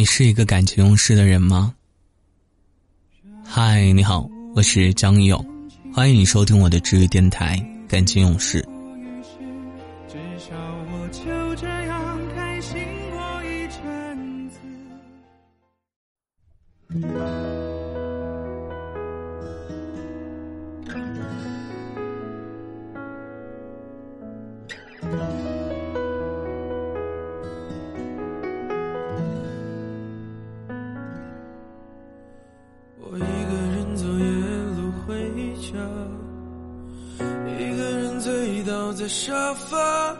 你是一个感情用事的人吗？嗨，你好，我是张勇，欢迎你收听我的治愈电台《感情用事》。在沙发，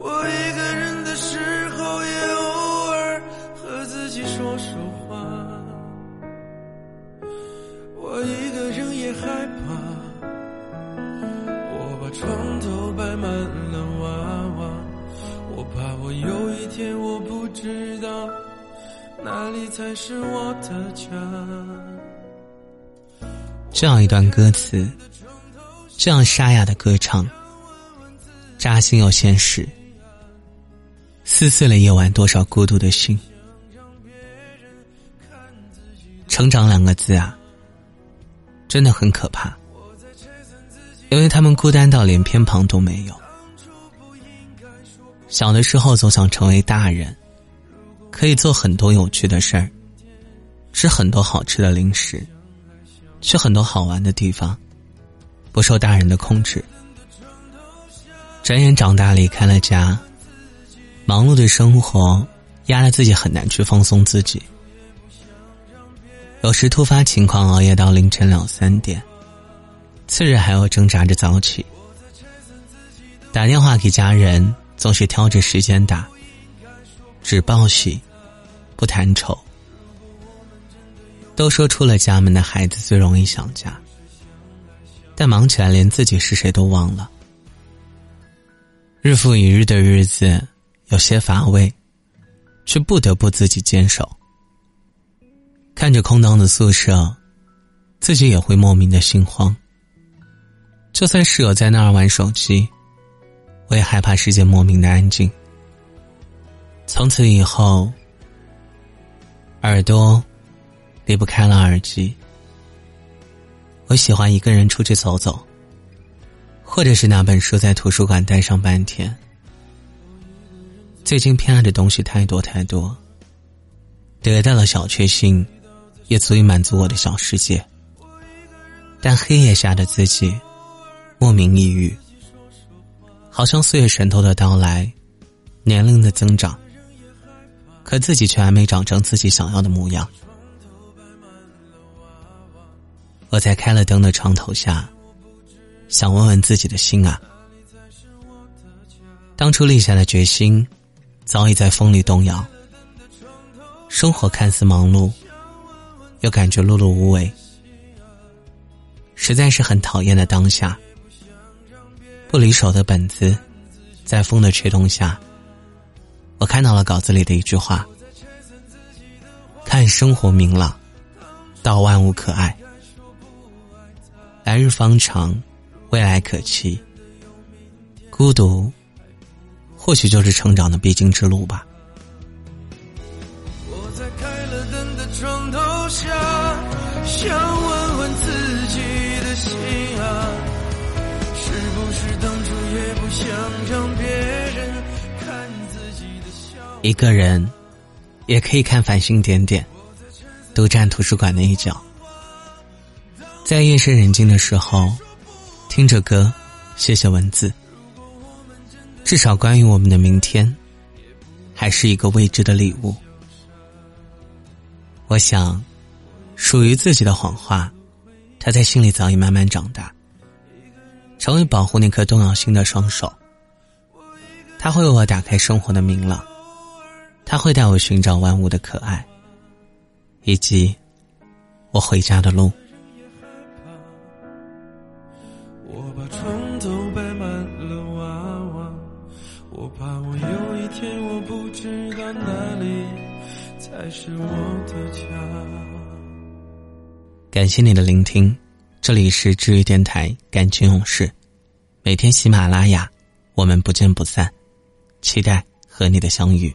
我一个人的时候，也偶尔和自己说说话。我一个人也害怕，我把床头摆满了娃娃，我怕我有一天我不知道哪里才是我的家。这样一段歌词，这样沙哑的歌唱。扎心又现实，撕碎了夜晚多少孤独的心。成长两个字啊，真的很可怕，因为他们孤单到连偏旁都没有。小的时候总想成为大人，可以做很多有趣的事儿，吃很多好吃的零食，去很多好玩的地方，不受大人的控制。转眼长大，离开了家，忙碌的生活压得自己很难去放松自己。有时突发情况，熬夜到凌晨两三点，次日还要挣扎着早起。打电话给家人，总是挑着时间打，只报喜，不谈愁。都说出了家门的孩子最容易想家，但忙起来连自己是谁都忘了。日复一日的日子有些乏味，却不得不自己坚守。看着空荡的宿舍，自己也会莫名的心慌。就算室友在那儿玩手机，我也害怕世界莫名的安静。从此以后，耳朵离不开了耳机。我喜欢一个人出去走走。或者是那本书在图书馆待上半天。最近偏爱的东西太多太多，得到了小确幸，也足以满足我的小世界。但黑夜下的自己，莫名抑郁，好像岁月神偷的到来，年龄的增长，可自己却还没长成自己想要的模样。我在开了灯的床头下。想问问自己的心啊，当初立下的决心，早已在风里动摇。生活看似忙碌，又感觉碌碌无为，实在是很讨厌的当下。不离手的本子，在风的吹动下，我看到了稿子里的一句话：看生活明朗，到万物可爱，来日方长。未来可期，孤独或许就是成长的必经之路吧。我在开了灯的床头下，想问问自己的心啊，是不是当初也不想让别人看自己的笑？一个人也可以看繁星点点，独占图书馆的一角，在夜深人静的时候。听着歌，写写文字。至少关于我们的明天，还是一个未知的礼物。我想，属于自己的谎话，他在心里早已慢慢长大，成为保护那颗动摇心的双手。他会为我打开生活的明朗，他会带我寻找万物的可爱，以及我回家的路。我把床头摆满了娃娃，我怕我有一天我不知道哪里才是我的家？感谢你的聆听，这里是治愈电台感情勇士，每天喜马拉雅，我们不见不散，期待和你的相遇。